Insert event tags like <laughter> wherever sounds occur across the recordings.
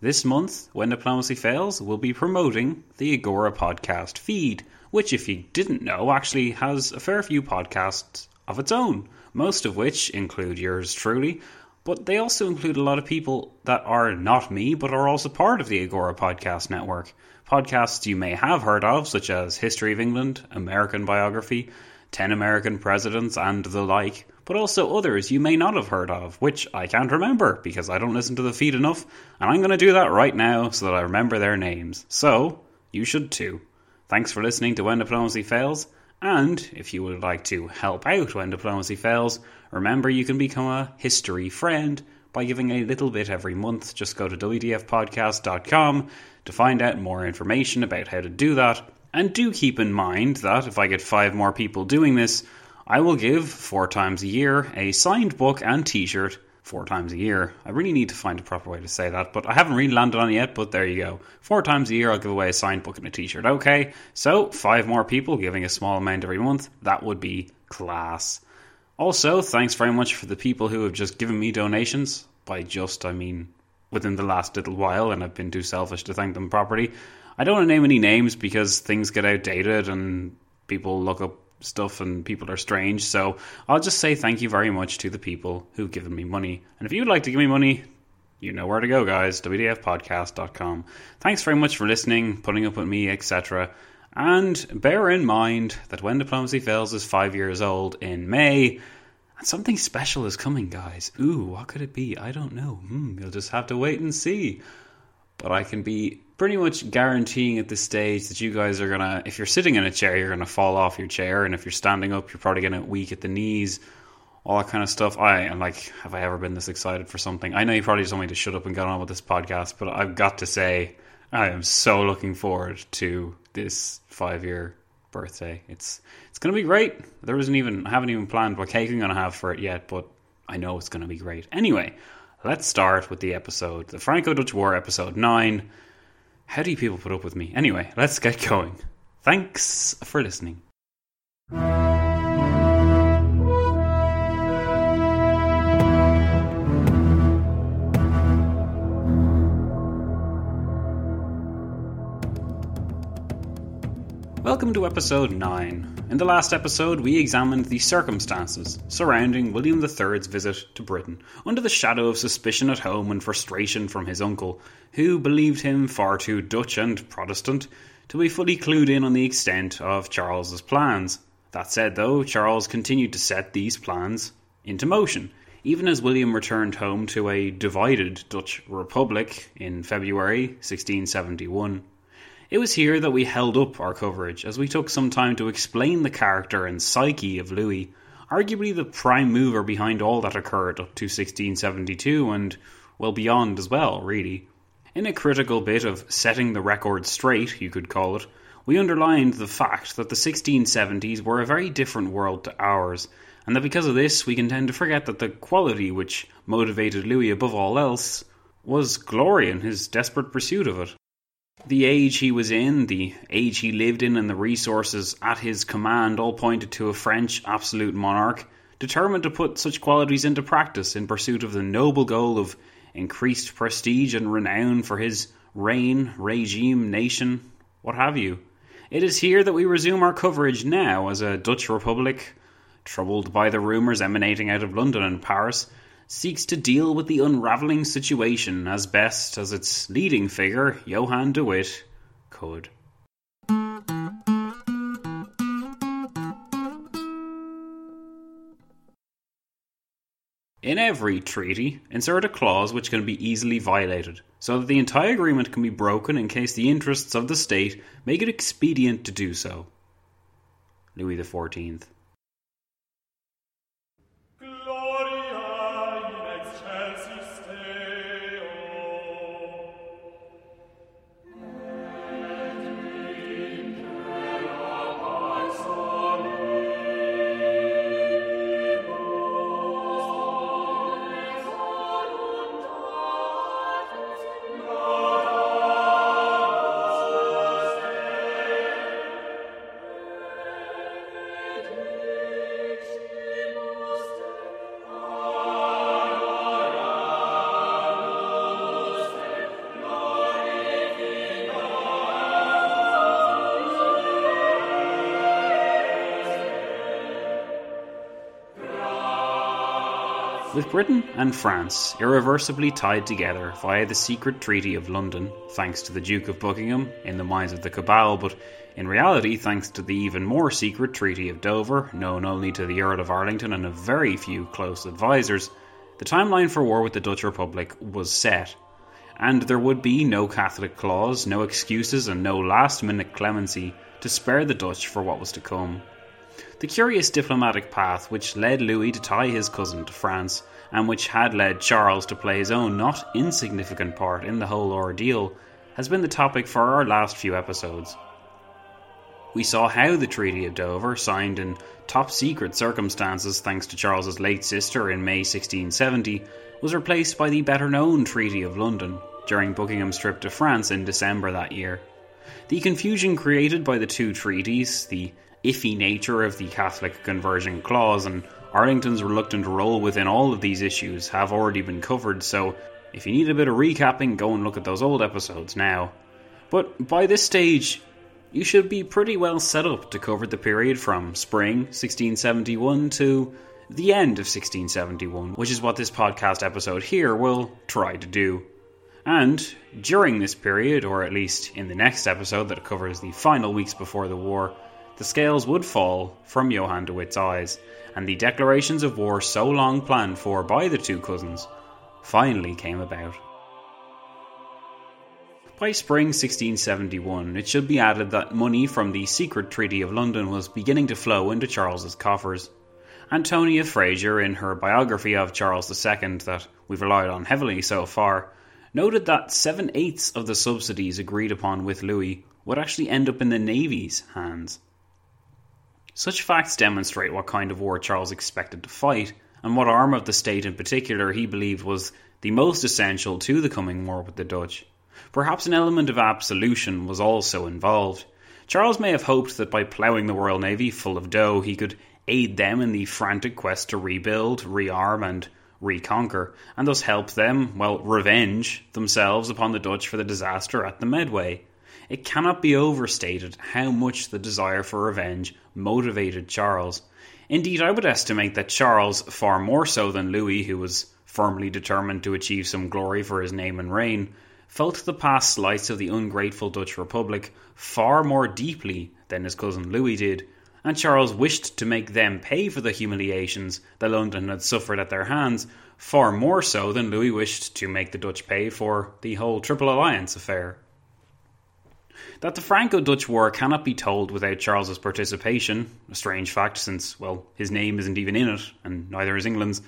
This month, When Diplomacy Fails we'll be promoting the Agora Podcast feed, which, if you didn't know, actually has a fair few podcasts of its own, most of which include yours truly, but they also include a lot of people that are not me, but are also part of the Agora Podcast Network. Podcasts you may have heard of, such as History of England, American Biography, 10 American Presidents, and the like, but also others you may not have heard of, which I can't remember because I don't listen to the feed enough, and I'm going to do that right now so that I remember their names. So, you should too. Thanks for listening to When Diplomacy Fails, and if you would like to help out when diplomacy fails, remember you can become a history friend by giving a little bit every month. Just go to WDFpodcast.com to find out more information about how to do that. And do keep in mind that if I get five more people doing this, I will give four times a year a signed book and t shirt four times a year. I really need to find a proper way to say that, but I haven't really landed on it yet, but there you go. Four times a year, I'll give away a signed book and a t shirt. Okay, so five more people giving a small amount every month. That would be class. Also, thanks very much for the people who have just given me donations. By just, I mean within the last little while, and I've been too selfish to thank them properly. I don't want to name any names because things get outdated and people look up stuff and people are strange. So I'll just say thank you very much to the people who've given me money. And if you'd like to give me money, you know where to go, guys. WDFpodcast.com. Thanks very much for listening, putting up with me, etc. And bear in mind that When Diplomacy Fails is five years old in May. And something special is coming, guys. Ooh, what could it be? I don't know. Hmm, you'll just have to wait and see. But I can be pretty much guaranteeing at this stage that you guys are gonna if you're sitting in a chair you're gonna fall off your chair and if you're standing up you're probably gonna weak at the knees all that kind of stuff. I am like have i ever been this excited for something? I know you probably just want me to shut up and get on with this podcast but i've got to say i am so looking forward to this five year birthday. It's it's gonna be great. There isn't even i haven't even planned what cake i'm gonna have for it yet but i know it's gonna be great. Anyway let's start with the episode the franco-dutch war episode 9 how do you people put up with me? Anyway, let's get going. Thanks for listening. Welcome to episode 9. In the last episode, we examined the circumstances surrounding William III's visit to Britain, under the shadow of suspicion at home and frustration from his uncle, who believed him far too Dutch and Protestant to be fully clued in on the extent of Charles's plans. That said, though, Charles continued to set these plans into motion, even as William returned home to a divided Dutch republic in February 1671. It was here that we held up our coverage, as we took some time to explain the character and psyche of Louis, arguably the prime mover behind all that occurred up to 1672 and well beyond as well, really. In a critical bit of setting the record straight, you could call it, we underlined the fact that the 1670s were a very different world to ours, and that because of this we can tend to forget that the quality which motivated Louis above all else was glory in his desperate pursuit of it. The age he was in, the age he lived in, and the resources at his command all pointed to a French absolute monarch determined to put such qualities into practice in pursuit of the noble goal of increased prestige and renown for his reign, regime, nation, what have you. It is here that we resume our coverage now as a Dutch republic, troubled by the rumours emanating out of London and Paris, seeks to deal with the unravelling situation as best as its leading figure, Johann de Witt, could. In every treaty, insert a clause which can be easily violated, so that the entire agreement can be broken in case the interests of the state make it expedient to do so. Louis XIV. Britain and France irreversibly tied together via the secret Treaty of London, thanks to the Duke of Buckingham in the minds of the cabal, but in reality thanks to the even more secret Treaty of Dover, known only to the Earl of Arlington and a very few close advisers, the timeline for war with the Dutch Republic was set. And there would be no Catholic clause, no excuses, and no last minute clemency to spare the Dutch for what was to come. The curious diplomatic path which led Louis to tie his cousin to France, and which had led Charles to play his own not insignificant part in the whole ordeal, has been the topic for our last few episodes. We saw how the Treaty of Dover, signed in top secret circumstances thanks to Charles's late sister in May 1670, was replaced by the better known Treaty of London during Buckingham's trip to France in December that year. The confusion created by the two treaties, the iffy nature of the Catholic conversion clause and Arlington's reluctant role within all of these issues have already been covered, so if you need a bit of recapping, go and look at those old episodes now. But by this stage, you should be pretty well set up to cover the period from spring 1671 to the end of 1671, which is what this podcast episode here will try to do. And during this period, or at least in the next episode that covers the final weeks before the war, the scales would fall from Johann de Witt's eyes, and the declarations of war so long planned for by the two cousins finally came about. By spring 1671, it should be added that money from the secret Treaty of London was beginning to flow into Charles's coffers. Antonia Fraser, in her biography of Charles II that we've relied on heavily so far, noted that seven eighths of the subsidies agreed upon with Louis would actually end up in the Navy's hands. Such facts demonstrate what kind of war Charles expected to fight, and what arm of the state in particular he believed was the most essential to the coming war with the Dutch. Perhaps an element of absolution was also involved. Charles may have hoped that by ploughing the Royal Navy full of dough, he could aid them in the frantic quest to rebuild, rearm, and reconquer, and thus help them, well, revenge themselves upon the Dutch for the disaster at the Medway. It cannot be overstated how much the desire for revenge motivated Charles. Indeed, I would estimate that Charles, far more so than Louis, who was firmly determined to achieve some glory for his name and reign, felt the past slights of the ungrateful Dutch Republic far more deeply than his cousin Louis did, and Charles wished to make them pay for the humiliations that London had suffered at their hands, far more so than Louis wished to make the Dutch pay for the whole Triple Alliance affair. That the Franco Dutch War cannot be told without Charles's participation, a strange fact since, well, his name isn't even in it, and neither is England's,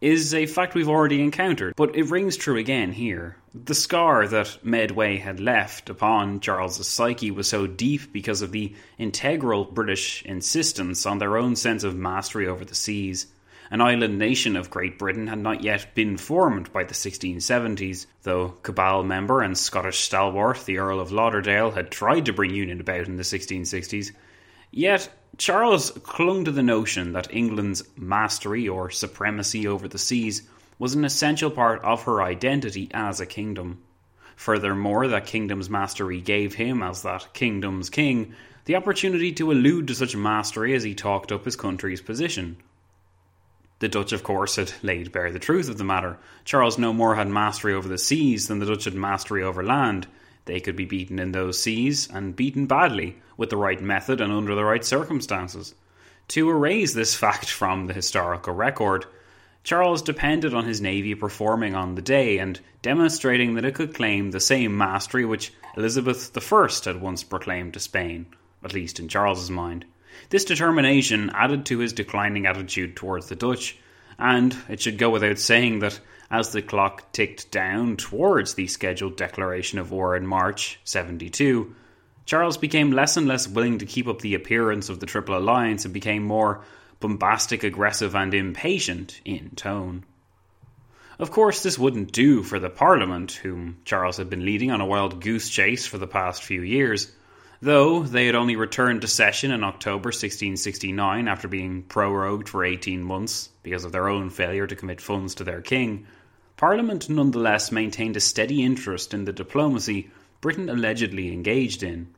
is a fact we've already encountered, but it rings true again here. The scar that Medway had left upon Charles's psyche was so deep because of the integral British insistence on their own sense of mastery over the seas an island nation of Great Britain had not yet been formed by the 1670s, though Cabal member and Scottish stalwart the Earl of Lauderdale had tried to bring union about in the 1660s. Yet, Charles clung to the notion that England's mastery or supremacy over the seas was an essential part of her identity as a kingdom. Furthermore, that kingdom's mastery gave him, as that kingdom's king, the opportunity to allude to such mastery as he talked up his country's position. The Dutch, of course, had laid bare the truth of the matter. Charles no more had mastery over the seas than the Dutch had mastery over land. They could be beaten in those seas, and beaten badly, with the right method and under the right circumstances. To erase this <laughs> fact from the historical record, Charles depended on his navy performing on the day and demonstrating that it could claim the same mastery which Elizabeth I had once proclaimed to Spain, at least in Charles's mind. This determination added to his declining attitude towards the Dutch, and it should go without saying that as the clock ticked down towards the scheduled declaration of war in March 72, Charles became less and less willing to keep up the appearance of the Triple Alliance and became more bombastic, aggressive, and impatient in tone. Of course, this wouldn't do for the Parliament, whom Charles had been leading on a wild goose chase for the past few years. Though they had only returned to session in October 1669 after being prorogued for 18 months because of their own failure to commit funds to their king, Parliament nonetheless maintained a steady interest in the diplomacy Britain allegedly engaged in.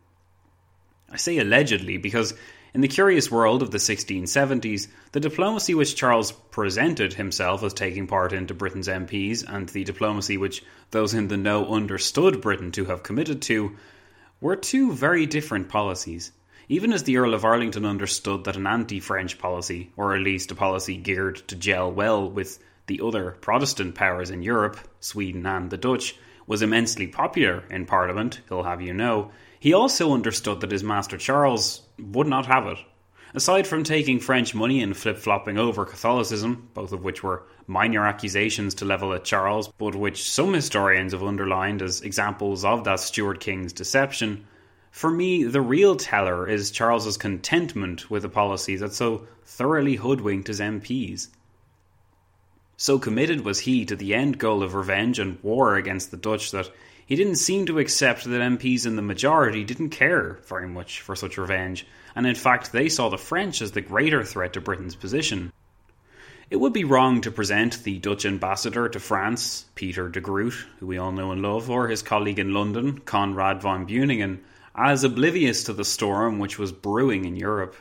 I say allegedly because, in the curious world of the 1670s, the diplomacy which Charles presented himself as taking part in to Britain's MPs and the diplomacy which those in the know understood Britain to have committed to were two very different policies. Even as the Earl of Arlington understood that an anti French policy, or at least a policy geared to gel well with the other Protestant powers in Europe, Sweden and the Dutch, was immensely popular in Parliament, he'll have you know, he also understood that his master Charles would not have it. Aside from taking French money and flip flopping over Catholicism, both of which were minor accusations to level at Charles, but which some historians have underlined as examples of that Stuart King's deception, for me, the real teller is Charles's contentment with a policy that so thoroughly hoodwinked his MPs. So committed was he to the end goal of revenge and war against the Dutch that he didn't seem to accept that MPs in the majority didn't care very much for such revenge, and in fact they saw the French as the greater threat to Britain's position. It would be wrong to present the Dutch ambassador to France, Peter de Groot, who we all know and love, or his colleague in London, Conrad von Beuningen, as oblivious to the storm which was brewing in Europe.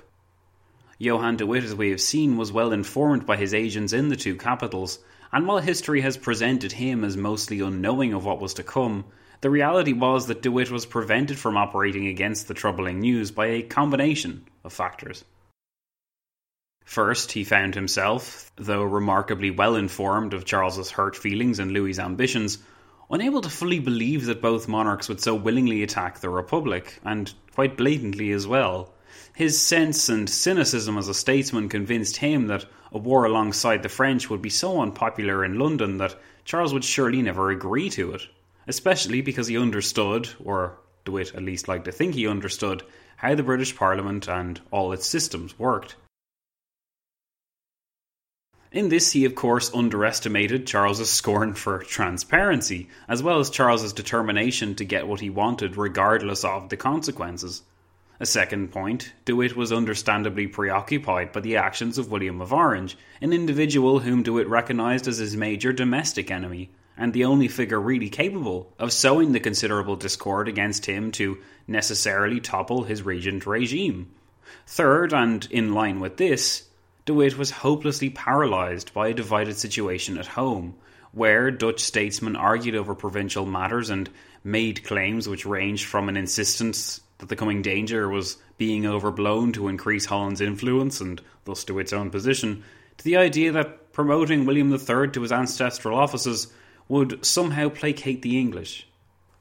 Johann de Witt, as we have seen, was well informed by his agents in the two capitals, and while history has presented him as mostly unknowing of what was to come, the reality was that DeWitt was prevented from operating against the troubling news by a combination of factors. First, he found himself, though remarkably well informed of Charles's hurt feelings and Louis's ambitions, unable to fully believe that both monarchs would so willingly attack the Republic, and quite blatantly as well. His sense and cynicism as a statesman convinced him that a war alongside the French would be so unpopular in London that Charles would surely never agree to it, especially because he understood, or DeWitt at least liked to think he understood, how the British Parliament and all its systems worked. In this, he of course underestimated Charles's scorn for transparency, as well as Charles's determination to get what he wanted regardless of the consequences. A second point, DeWitt was understandably preoccupied by the actions of William of Orange, an individual whom DeWitt recognised as his major domestic enemy, and the only figure really capable of sowing the considerable discord against him to necessarily topple his regent regime. Third, and in line with this, De Witt was hopelessly paralysed by a divided situation at home, where Dutch statesmen argued over provincial matters and made claims which ranged from an insistence that the coming danger was being overblown to increase Holland's influence and thus its own position, to the idea that promoting William III to his ancestral offices would somehow placate the English.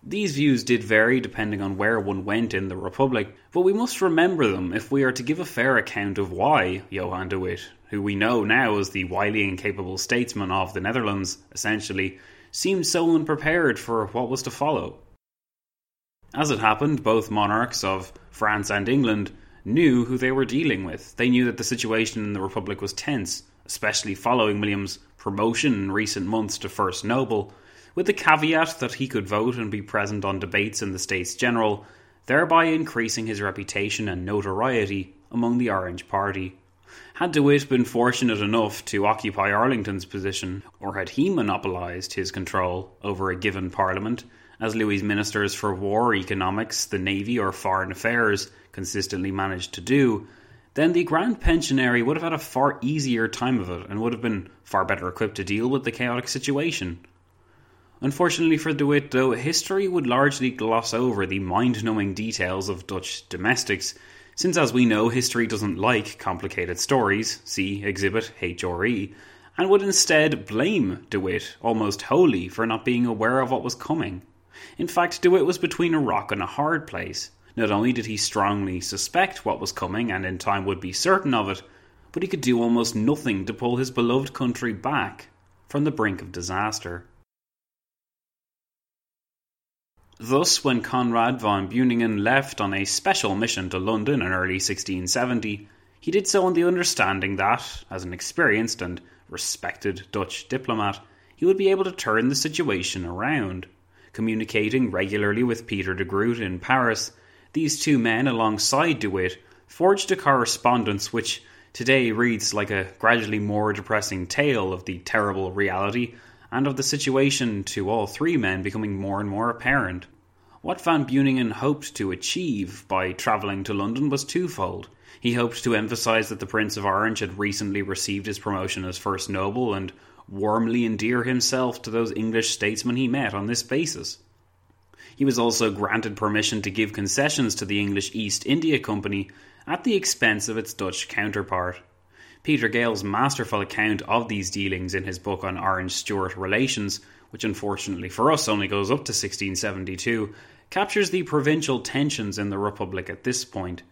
These views did vary depending on where one went in the Republic, but we must remember them if we are to give a fair account of why Johann de Witt, who we know now as the wily and capable statesman of the Netherlands, essentially, seemed so unprepared for what was to follow. As it happened, both monarchs of France and England knew who they were dealing with. They knew that the situation in the Republic was tense, especially following William's promotion in recent months to First Noble, with the caveat that he could vote and be present on debates in the States General, thereby increasing his reputation and notoriety among the Orange Party. Had De Witt been fortunate enough to occupy Arlington's position, or had he monopolised his control over a given parliament, as Louis's ministers for war, economics, the navy, or foreign affairs consistently managed to do, then the Grand Pensionary would have had a far easier time of it and would have been far better equipped to deal with the chaotic situation. Unfortunately for De Witt, though, history would largely gloss over the mind numbing details of Dutch domestics, since, as we know, history doesn't like complicated stories, see Exhibit HRE, and would instead blame DeWitt almost wholly for not being aware of what was coming. In fact, DeWitt was between a rock and a hard place. Not only did he strongly suspect what was coming and in time would be certain of it, but he could do almost nothing to pull his beloved country back from the brink of disaster. Thus, when Conrad von Beuningen left on a special mission to London in early 1670, he did so on the understanding that, as an experienced and respected Dutch diplomat, he would be able to turn the situation around. Communicating regularly with Peter de Groot in Paris, these two men, alongside DeWitt, forged a correspondence which today reads like a gradually more depressing tale of the terrible reality and of the situation to all three men becoming more and more apparent. What Van Beuningen hoped to achieve by travelling to London was twofold. He hoped to emphasise that the Prince of Orange had recently received his promotion as First Noble and warmly endear himself to those English statesmen he met on this basis. He was also granted permission to give concessions to the English East India Company at the expense of its Dutch counterpart. Peter Geyl's masterful account of these dealings in his book on Orange Stuart relations, which unfortunately for us only goes up to 1672, captures the provincial tensions in the Republic at this point.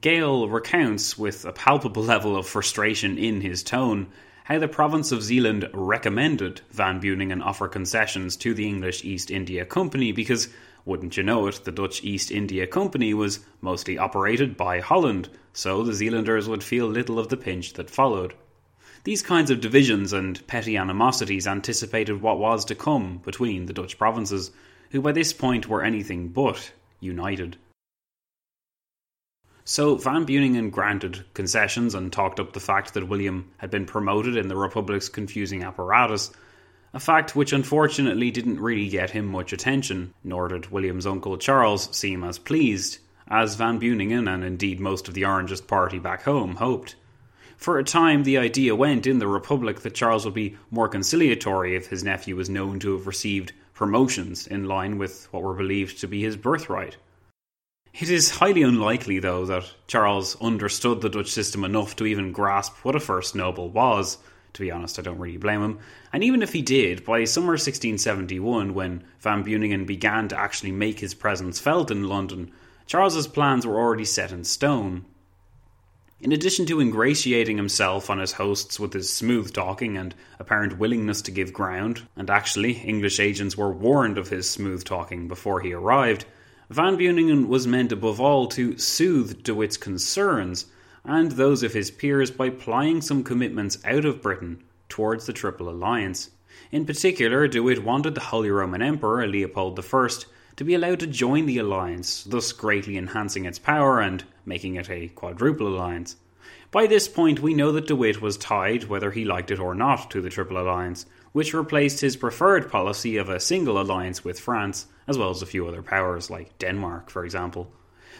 Geyl recounts, with a palpable level of frustration in his tone, how the province of Zeeland recommended Van Beuningen offer concessions to the English East India Company because, wouldn't you know it, the Dutch East India Company was mostly operated by Holland, so the Zealanders would feel little of the pinch that followed. These kinds of divisions and petty animosities anticipated what was to come between the Dutch provinces, who by this point were anything but united. So Van Beuningen granted concessions and talked up the fact that William had been promoted in the Republic's confusing apparatus, a fact which unfortunately didn't really get him much attention, nor did William's uncle Charles seem as pleased, as Van Beuningen and indeed most of the Orangist party back home hoped. For a time, the idea went in the Republic that Charles would be more conciliatory if his nephew was known to have received promotions in line with what were believed to be his birthright. It is highly unlikely, though, that Charles understood the Dutch system enough to even grasp what a first noble was. To be honest, I don't really blame him. And even if he did, by summer 1671, when Van Beuningen began to actually make his presence felt in London, Charles's plans were already set in stone. In addition to ingratiating himself on his hosts with his smooth talking and apparent willingness to give ground, and actually, English agents were warned of his smooth talking before he arrived, Van Beuningen was meant above all to soothe De Witt's concerns and those of his peers by plying some commitments out of Britain towards the Triple Alliance. In particular, De Witt wanted the Holy Roman Emperor Leopold I to be allowed to join the alliance, thus greatly enhancing its power and making it a quadruple alliance. By this point, we know that De Witt was tied, whether he liked it or not, to the Triple Alliance, which replaced his preferred policy of a single alliance with France, as well as a few other powers, like Denmark, for example.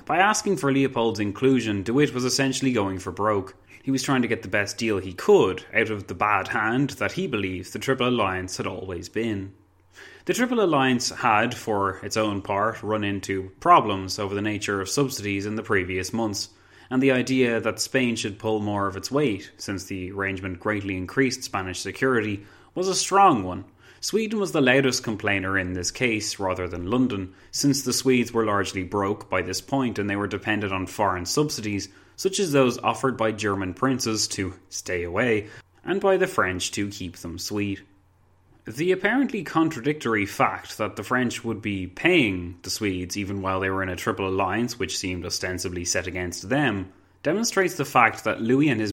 By asking for Leopold's inclusion, De Witt was essentially going for broke. He was trying to get the best deal he could out of the bad hand that he believed the Triple Alliance had always been. The Triple Alliance had, for its own part, run into problems over the nature of subsidies in the previous months, and the idea that Spain should pull more of its weight, since the arrangement greatly increased Spanish security, was a strong one. Sweden was the loudest complainer in this case, rather than London, since the Swedes were largely broke by this point and they were dependent on foreign subsidies, such as those offered by German princes to stay away, and by the French to keep them sweet. The apparently contradictory fact that the French would be paying the Swedes even while they were in a triple alliance, which seemed ostensibly set against them, demonstrates the fact that Louis and his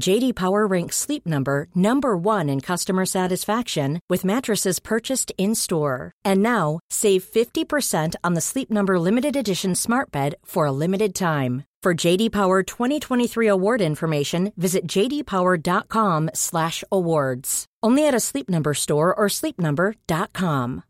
JD Power ranks Sleep Number number 1 in customer satisfaction with mattresses purchased in-store. And now, save 50% on the Sleep Number limited edition Smart Bed for a limited time. For JD Power 2023 award information, visit jdpower.com/awards. Only at a Sleep Number store or sleepnumber.com.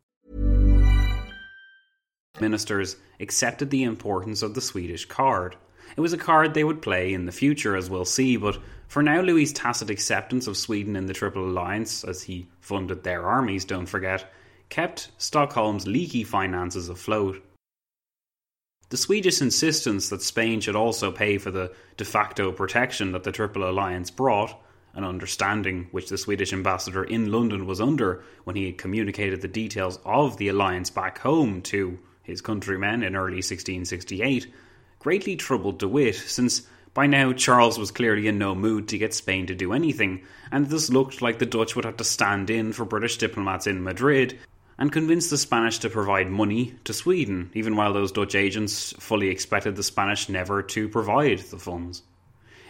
Ministers accepted the importance of the Swedish card. It was a card they would play in the future, as we'll see, but for now, Louis' tacit acceptance of Sweden in the Triple Alliance, as he funded their armies, don't forget, kept Stockholm's leaky finances afloat. The Swedish insistence that Spain should also pay for the de facto protection that the Triple Alliance brought, an understanding which the Swedish ambassador in London was under when he had communicated the details of the alliance back home to his countrymen in early 1668, greatly troubled De Witt, since by now Charles was clearly in no mood to get Spain to do anything, and this looked like the Dutch would have to stand in for British diplomats in Madrid and convince the Spanish to provide money to Sweden, even while those Dutch agents fully expected the Spanish never to provide the funds.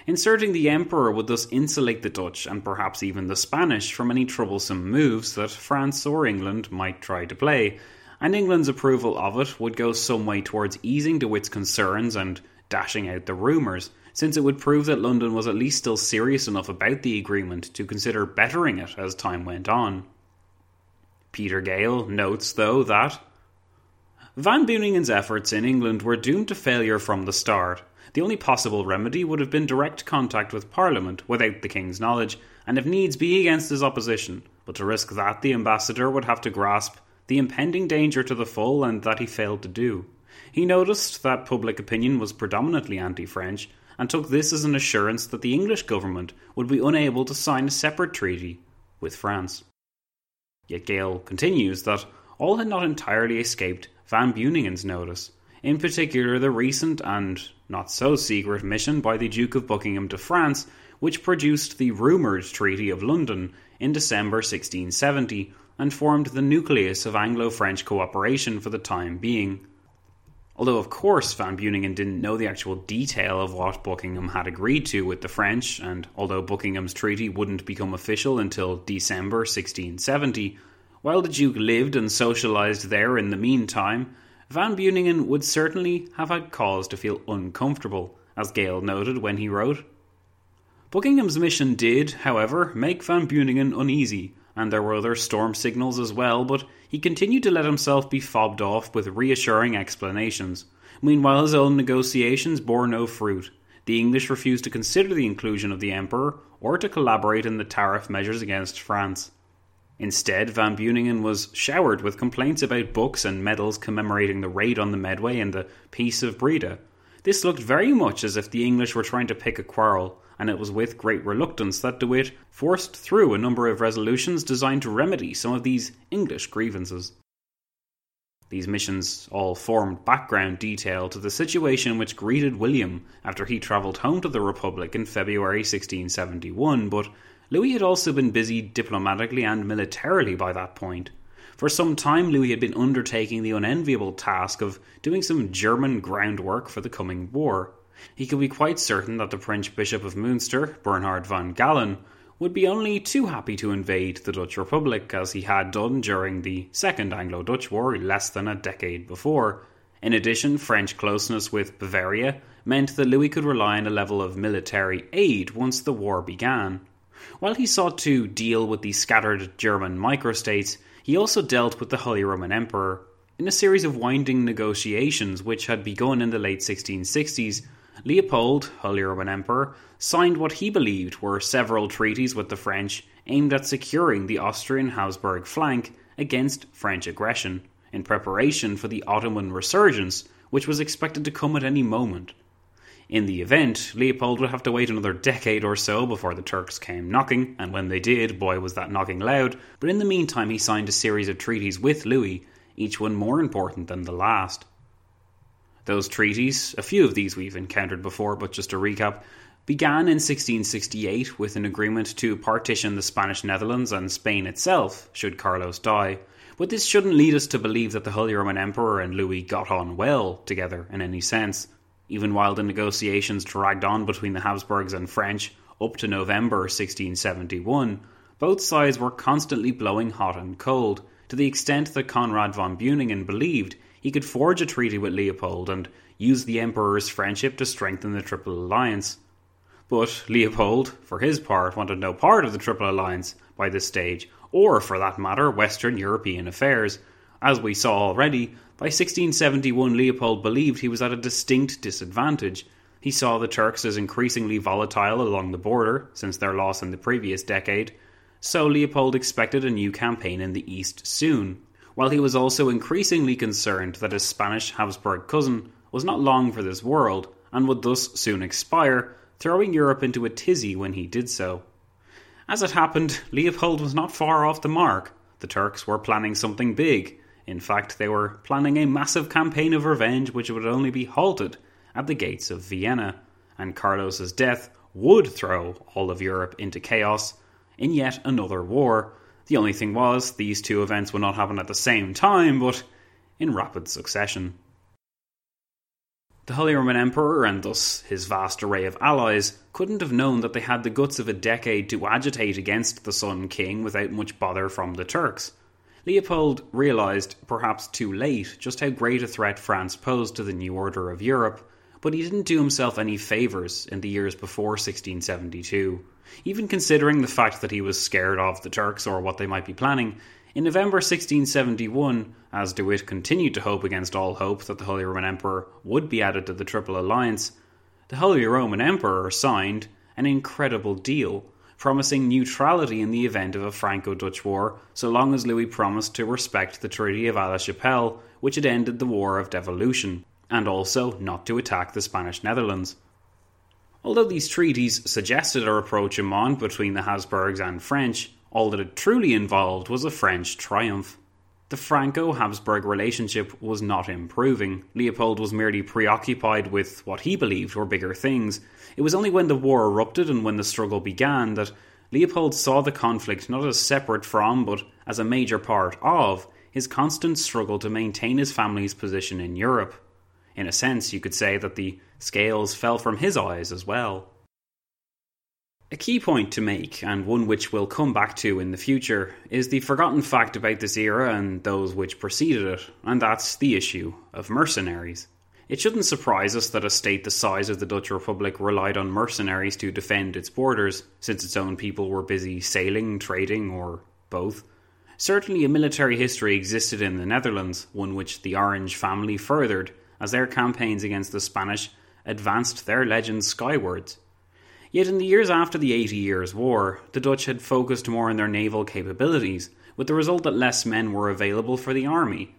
Inserting the Emperor would thus insulate the Dutch and perhaps even the Spanish from any troublesome moves that France or England might try to play, and England's approval of it would go some way towards easing De Witt's concerns and dashing out the rumours, since it would prove that London was at least still serious enough about the agreement to consider bettering it as time went on. Peter Geyl notes, though, that Van Beuningen's efforts in England were doomed to failure from the start. The only possible remedy would have been direct contact with Parliament without the King's knowledge, and if needs be against his opposition. But to risk that, the ambassador would have to grasp the impending danger to the full, and that he failed to do. He noticed that public opinion was predominantly anti French, and took this as an assurance that the English government would be unable to sign a separate treaty with France. Yet Geyl continues that all had not entirely escaped Van Beuningen's notice, in particular the recent and not so secret mission by the Duke of Buckingham to France, which produced the rumoured Treaty of London in December 1670 and formed the nucleus of Anglo French cooperation for the time being. Although, of course, Van Beuningen didn't know the actual detail of what Buckingham had agreed to with the French, and although Buckingham's treaty wouldn't become official until December 1670, while the Duke lived and socialised there in the meantime, Van Beuningen would certainly have had cause to feel uncomfortable, as Geyl noted when he wrote. Buckingham's mission did, however, make Van Beuningen uneasy, and there were other storm signals as well, but he continued to let himself be fobbed off with reassuring explanations. Meanwhile, his own negotiations bore no fruit. The English refused to consider the inclusion of the Emperor or to collaborate in the tariff measures against France. Instead, Van Beuningen was showered with complaints about books and medals commemorating the raid on the Medway and the Peace of Breda. This looked very much as if the English were trying to pick a quarrel, and it was with great reluctance that De Witt forced through a number of resolutions designed to remedy some of these English grievances. These missions all formed background detail to the situation which greeted William after he travelled home to the Republic in February 1671, but Louis had also been busy diplomatically and militarily by that point. For some time, Louis had been undertaking the unenviable task of doing some German groundwork for the coming war. He could be quite certain that the French Bishop of Münster, Bernhard von Galen, would be only too happy to invade the Dutch Republic, as he had done during the Second Anglo Dutch War less than a decade before. In addition, French closeness with Bavaria meant that Louis could rely on a level of military aid once the war began. While he sought to deal with the scattered German microstates, he also dealt with the Holy Roman Emperor. In a series of winding negotiations which had begun in the late 1660s, Leopold, Holy Roman Emperor, signed what he believed were several treaties with the French aimed at securing the Austrian Habsburg flank against French aggression, in preparation for the Ottoman resurgence, which was expected to come at any moment. In the event, Leopold would have to wait another decade or so before the Turks came knocking, and when they did, boy was that knocking loud. But in the meantime, he signed a series of treaties with Louis, each one more important than the last. Those treaties, a few of these we've encountered before, but just to recap, began in 1668 with an agreement to partition the Spanish Netherlands and Spain itself should Carlos die. But this shouldn't lead us to believe that the Holy Roman Emperor and Louis got on well together in any sense even while the negotiations dragged on between the Habsburgs and French up to November 1671, both sides were constantly blowing hot and cold, to the extent that Conrad von Beuningen believed he could forge a treaty with Leopold and use the Emperor's friendship to strengthen the Triple Alliance. But Leopold, for his part, wanted no part of the Triple Alliance by this stage, or for that matter, Western European affairs. As we saw already, by 1671, Leopold believed he was at a distinct disadvantage. He saw the Turks as increasingly volatile along the border since their loss in the previous decade, so Leopold expected a new campaign in the east soon, while he was also increasingly concerned that his Spanish Habsburg cousin was not long for this world and would thus soon expire, throwing Europe into a tizzy when he did so. As it happened, Leopold was not far off the mark. The Turks were planning something big, in fact, they were planning a massive campaign of revenge which would only be halted at the gates of Vienna, and Carlos's death would throw all of Europe into chaos in yet another war. The only thing was, these two events would not happen at the same time, but in rapid succession. The Holy Roman Emperor, and thus his vast array of allies, couldn't have known that they had the guts of a decade to agitate against the Sun King without much bother from the Turks. Leopold realised, perhaps too late, just how great a threat France posed to the new order of Europe, but he didn't do himself any favours in the years before 1672. Even considering the fact that he was scared of the Turks or what they might be planning, in November 1671, as De Witt continued to hope against all hope that the Holy Roman Emperor would be added to the Triple Alliance, the Holy Roman Emperor signed an incredible deal promising neutrality in the event of a Franco Dutch war, so long as Louis promised to respect the Treaty of Aix la Chapelle, which had ended the War of Devolution, and also not to attack the Spanish Netherlands. Although these treaties suggested a rapprochement between the Habsburgs and French, all that it truly involved was a French triumph. The Franco Habsburg relationship was not improving. Leopold was merely preoccupied with what he believed were bigger things. It was only when the war erupted and when the struggle began that Leopold saw the conflict not as separate from, but as a major part of, his constant struggle to maintain his family's position in Europe. In a sense, you could say that the scales fell from his eyes as well. A key point to make, and one which we'll come back to in the future, is the forgotten fact about this era and those which preceded it, and that's the issue of mercenaries. It shouldn't surprise us that a state the size of the Dutch Republic relied on mercenaries to defend its borders, since its own people were busy sailing, trading, or both. Certainly, a military history existed in the Netherlands, one which the Orange family furthered, as their campaigns against the Spanish advanced their legends skywards. Yet in the years after the Eighty Years' War, the Dutch had focused more on their naval capabilities, with the result that less men were available for the army.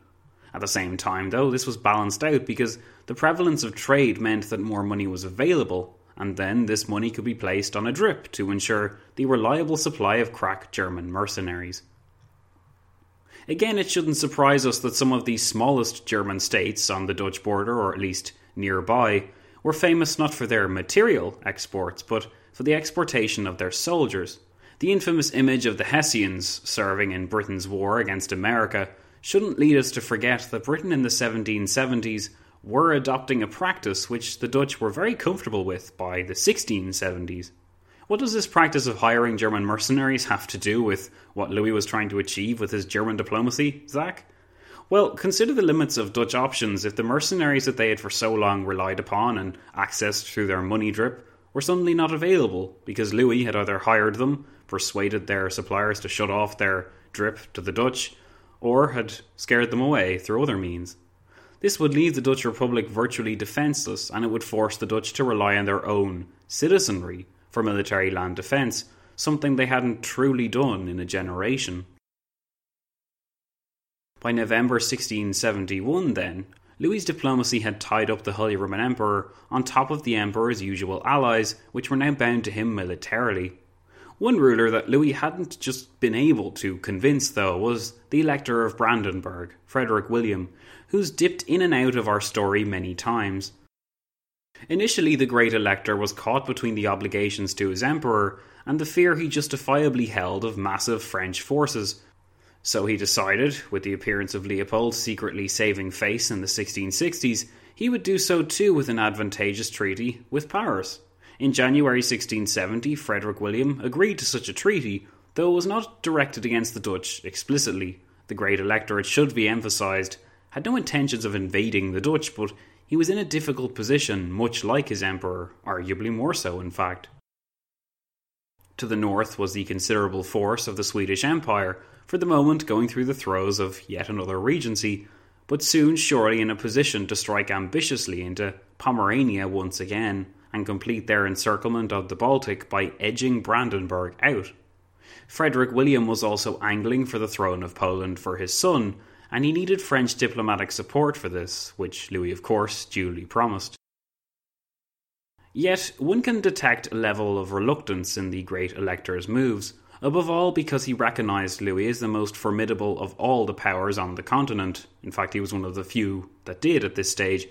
At the same time, though, this was balanced out because the prevalence of trade meant that more money was available, and then this money could be placed on a drip to ensure the reliable supply of crack German mercenaries. Again, it shouldn't surprise us that some of the smallest German states on the Dutch border, or at least nearby, were famous not for their material exports, but for the exportation of their soldiers. The infamous image of the Hessians serving in Britain's war against America shouldn't lead us to forget that Britain in the 1770s were adopting a practice which the Dutch were very comfortable with by the 1670s. What does this practice of hiring German mercenaries have to do with what Louis was trying to achieve with his German diplomacy, Zach? Well, consider the limits of Dutch options if the mercenaries that they had for so long relied upon and accessed through their money drip were suddenly not available because Louis had either hired them, persuaded their suppliers to shut off their drip to the Dutch, or had scared them away through other means. This would leave the Dutch Republic virtually defenceless, and it would force the Dutch to rely on their own citizenry for military land defence, something they hadn't truly done in a generation. By November 1671, then, Louis's diplomacy had tied up the Holy Roman Emperor on top of the Emperor's usual allies, which were now bound to him militarily. One ruler that Louis hadn't just been able to convince, though, was the Elector of Brandenburg, Frederick William, who's dipped in and out of our story many times. Initially, the Great Elector was caught between the obligations to his Emperor and the fear he justifiably held of massive French forces. So he decided, with the appearance of Leopold secretly saving face in the 1660s, he would do so too with an advantageous treaty with Paris. In January 1670, Frederick William agreed to such a treaty, though it was not directed against the Dutch explicitly. The Great Elector, it should be emphasised, had no intentions of invading the Dutch, but he was in a difficult position, much like his emperor, arguably more so, in fact. To the north was the considerable force of the Swedish Empire, for the moment going through the throes of yet another regency, but soon surely in a position to strike ambitiously into Pomerania once again and complete their encirclement of the Baltic by edging Brandenburg out. Frederick William was also angling for the throne of Poland for his son, and he needed French diplomatic support for this, which Louis, of course, duly promised. Yet, one can detect a level of reluctance in the great elector's moves, above all because he recognised Louis as the most formidable of all the powers on the continent. In fact, he was one of the few that did at this stage,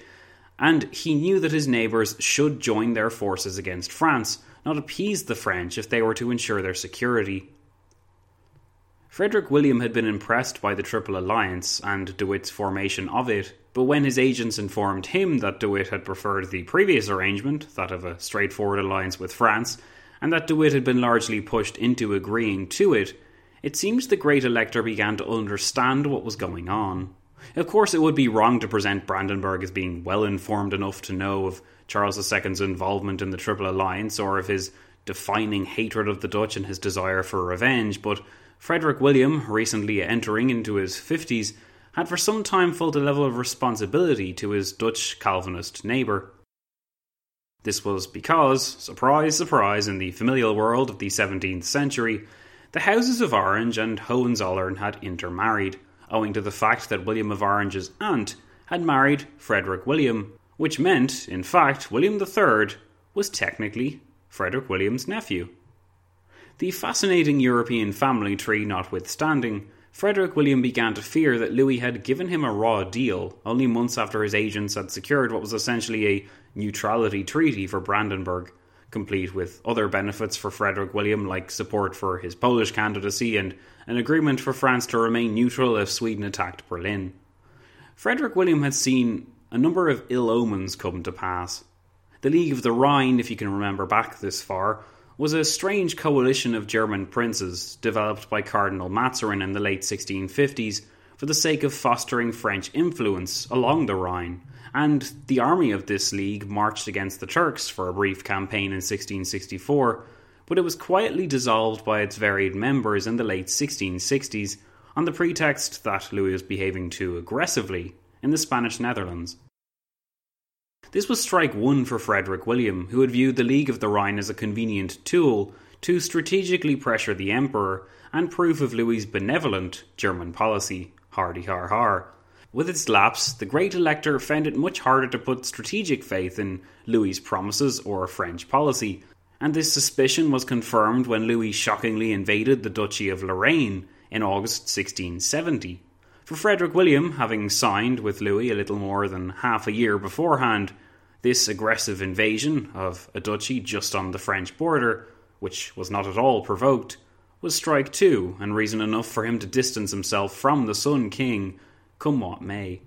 and he knew that his neighbours should join their forces against France, not appease the French if they were to ensure their security. Frederick William had been impressed by the Triple Alliance and De Witt's formation of it, but when his agents informed him that De Witt had preferred the previous arrangement, that of a straightforward alliance with France, and that De Witt had been largely pushed into agreeing to it, it seems the great elector began to understand what was going on. Of course, it would be wrong to present Brandenburg as being well informed enough to know of Charles II's involvement in the Triple Alliance or of his defining hatred of the Dutch and his desire for revenge, but Frederick William, recently entering into his 50s, had for some time felt a level of responsibility to his Dutch Calvinist neighbour. This was because, surprise, surprise, in the familial world of the 17th century, the houses of Orange and Hohenzollern had intermarried, owing to the fact that William of Orange's aunt had married Frederick William, which meant, in fact, William III was technically Frederick William's nephew. The fascinating European family tree notwithstanding, Frederick William began to fear that Louis had given him a raw deal only months after his agents had secured what was essentially a neutrality treaty for Brandenburg, complete with other benefits for Frederick William like support for his Polish candidacy and an agreement for France to remain neutral if Sweden attacked Berlin. Frederick William had seen a number of ill omens come to pass. The League of the Rhine, if you can remember back this far, was a strange coalition of German princes developed by Cardinal Mazarin in the late 1650s for the sake of fostering French influence along the Rhine. And the army of this league marched against the Turks for a brief campaign in 1664, but it was quietly dissolved by its varied members in the late 1660s on the pretext that Louis was behaving too aggressively in the Spanish Netherlands. This was strike one for Frederick William, who had viewed the League of the Rhine as a convenient tool to strategically pressure the Emperor and proof of Louis's benevolent German policy. Hardy har har. With its lapse, the great elector found it much harder to put strategic faith in Louis's promises or French policy, and this suspicion was confirmed when Louis shockingly invaded the Duchy of Lorraine in August 1670. For Frederick William, having signed with Louis a little more than half a year beforehand, this aggressive invasion of a duchy just on the French border, which was not at all provoked, was strike two and reason enough for him to distance himself from the Sun King, come what may.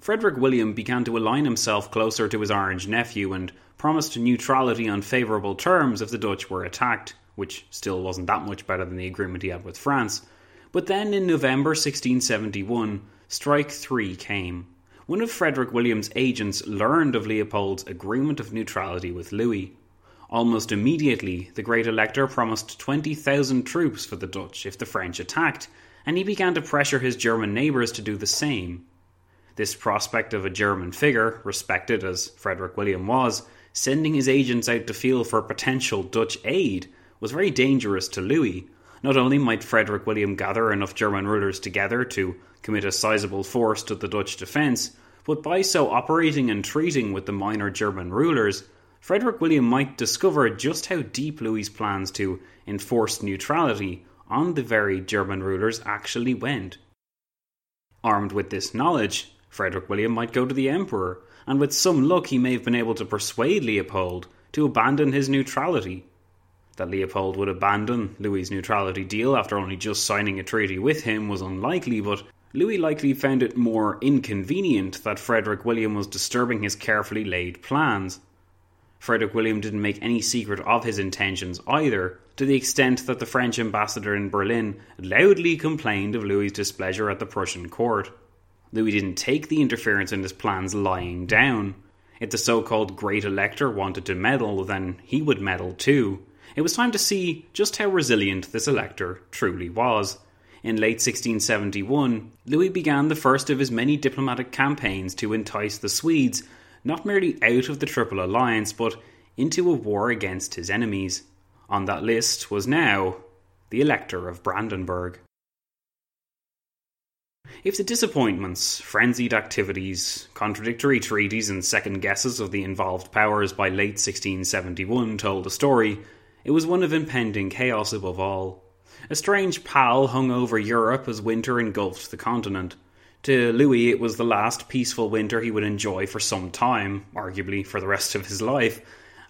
Frederick William began to align himself closer to his Orange nephew and promised neutrality on favourable terms if the Dutch were attacked, which still wasn't that much better than the agreement he had with France. But then in November 1671, Strike three came. One of Frederick William's agents learned of Leopold's agreement of neutrality with Louis. Almost immediately, the great elector promised 20,000 troops for the Dutch if the French attacked, and he began to pressure his German neighbours to do the same. This prospect of a German figure, respected as Frederick William was, sending his agents out to feel for potential Dutch aid was very dangerous to Louis. Not only might Frederick William gather enough German rulers together to commit a sizable force to the Dutch defence, but by so operating and treating with the minor German rulers, Frederick William might discover just how deep Louis's plans to enforce neutrality on the very German rulers actually went. Armed with this knowledge, Frederick William might go to the Emperor, and with some luck he may have been able to persuade Leopold to abandon his neutrality. That Leopold would abandon Louis's neutrality deal after only just signing a treaty with him was unlikely, but Louis likely found it more inconvenient that Frederick William was disturbing his carefully laid plans. Frederick William didn't make any secret of his intentions either, to the extent that the French ambassador in Berlin loudly complained of Louis's displeasure at the Prussian court. Louis didn't take the interference in his plans lying down. If the so called Great Elector wanted to meddle, then he would meddle too. It was time to see just how resilient this elector truly was. In late 1671, Louis began the first of his many diplomatic campaigns to entice the Swedes not merely out of the Triple Alliance, but into a war against his enemies. On that list was now the Elector of Brandenburg. If the disappointments, frenzied activities, contradictory treaties, and second guesses of the involved powers by late 1671 told a story, it was one of impending chaos above all. A strange pall hung over Europe as winter engulfed the continent. To Louis, it was the last peaceful winter he would enjoy for some time, arguably for the rest of his life,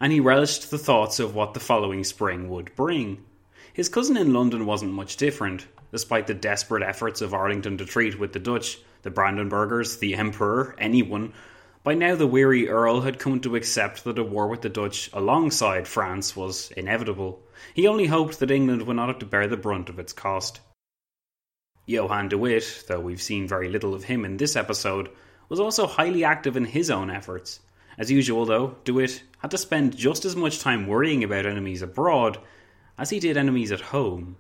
and he relished the thoughts of what the following spring would bring. His cousin in London wasn't much different, despite the desperate efforts of Arlington to treat with the Dutch, the Brandenburgers, the Emperor, anyone. By now, the weary Earl had come to accept that a war with the Dutch alongside France was inevitable. He only hoped that England would not have to bear the brunt of its cost. Johann de Witt, though we've seen very little of him in this episode, was also highly active in his own efforts. As usual, though, de Witt had to spend just as much time worrying about enemies abroad as he did enemies at home.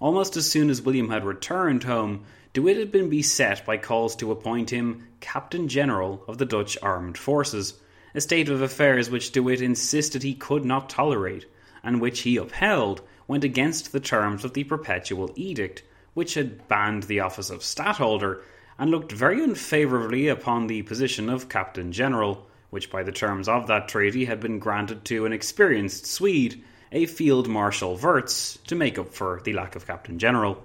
Almost as soon as William had returned home, de Witt had been beset by calls to appoint him Captain General of the Dutch Armed Forces, a state of affairs which de Witt insisted he could not tolerate, and which he upheld went against the terms of the Perpetual Edict, which had banned the office of Stadtholder and looked very unfavourably upon the position of Captain General, which by the terms of that treaty had been granted to an experienced Swede, a Field Marshal Wirtz, to make up for the lack of Captain General.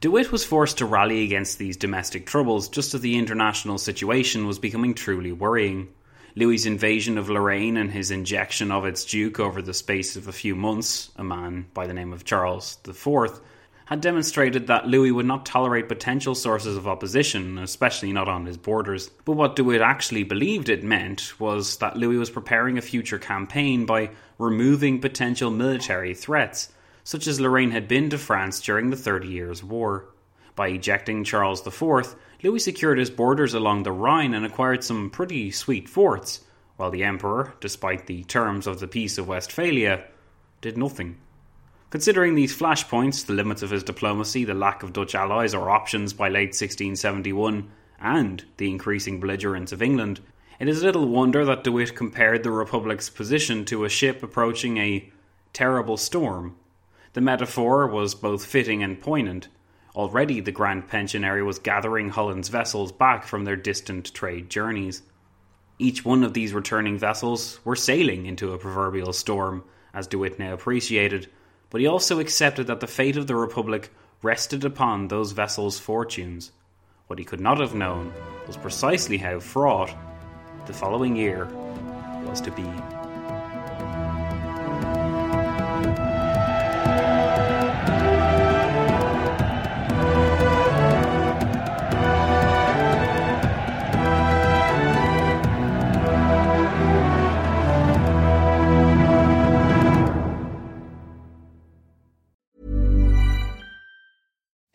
De Witt was forced to rally against these domestic troubles just as the international situation was becoming truly worrying. Louis's invasion of Lorraine and his injection of its duke over the space of a few months, a man by the name of Charles IV, had demonstrated that Louis would not tolerate potential sources of opposition, especially not on his borders. But what De Witt actually believed it meant was that Louis was preparing a future campaign by removing potential military threats, such as Lorraine had been to France during the Thirty Years' War. By ejecting Charles IV, Louis secured his borders along the Rhine and acquired some pretty sweet forts, while the Emperor, despite the terms of the Peace of Westphalia, did nothing. Considering these flashpoints, the limits of his diplomacy, the lack of Dutch allies or options by late 1671, and the increasing belligerence of England, it is little wonder that De Witt compared the Republic's position to a ship approaching a terrible storm. The metaphor was both fitting and poignant. Already the Grand Pensionary was gathering Holland's vessels back from their distant trade journeys. Each one of these returning vessels were sailing into a proverbial storm, as De Witt now appreciated, but he also accepted that the fate of the Republic rested upon those vessels' fortunes. What he could not have known was precisely how fraught the following year was to be.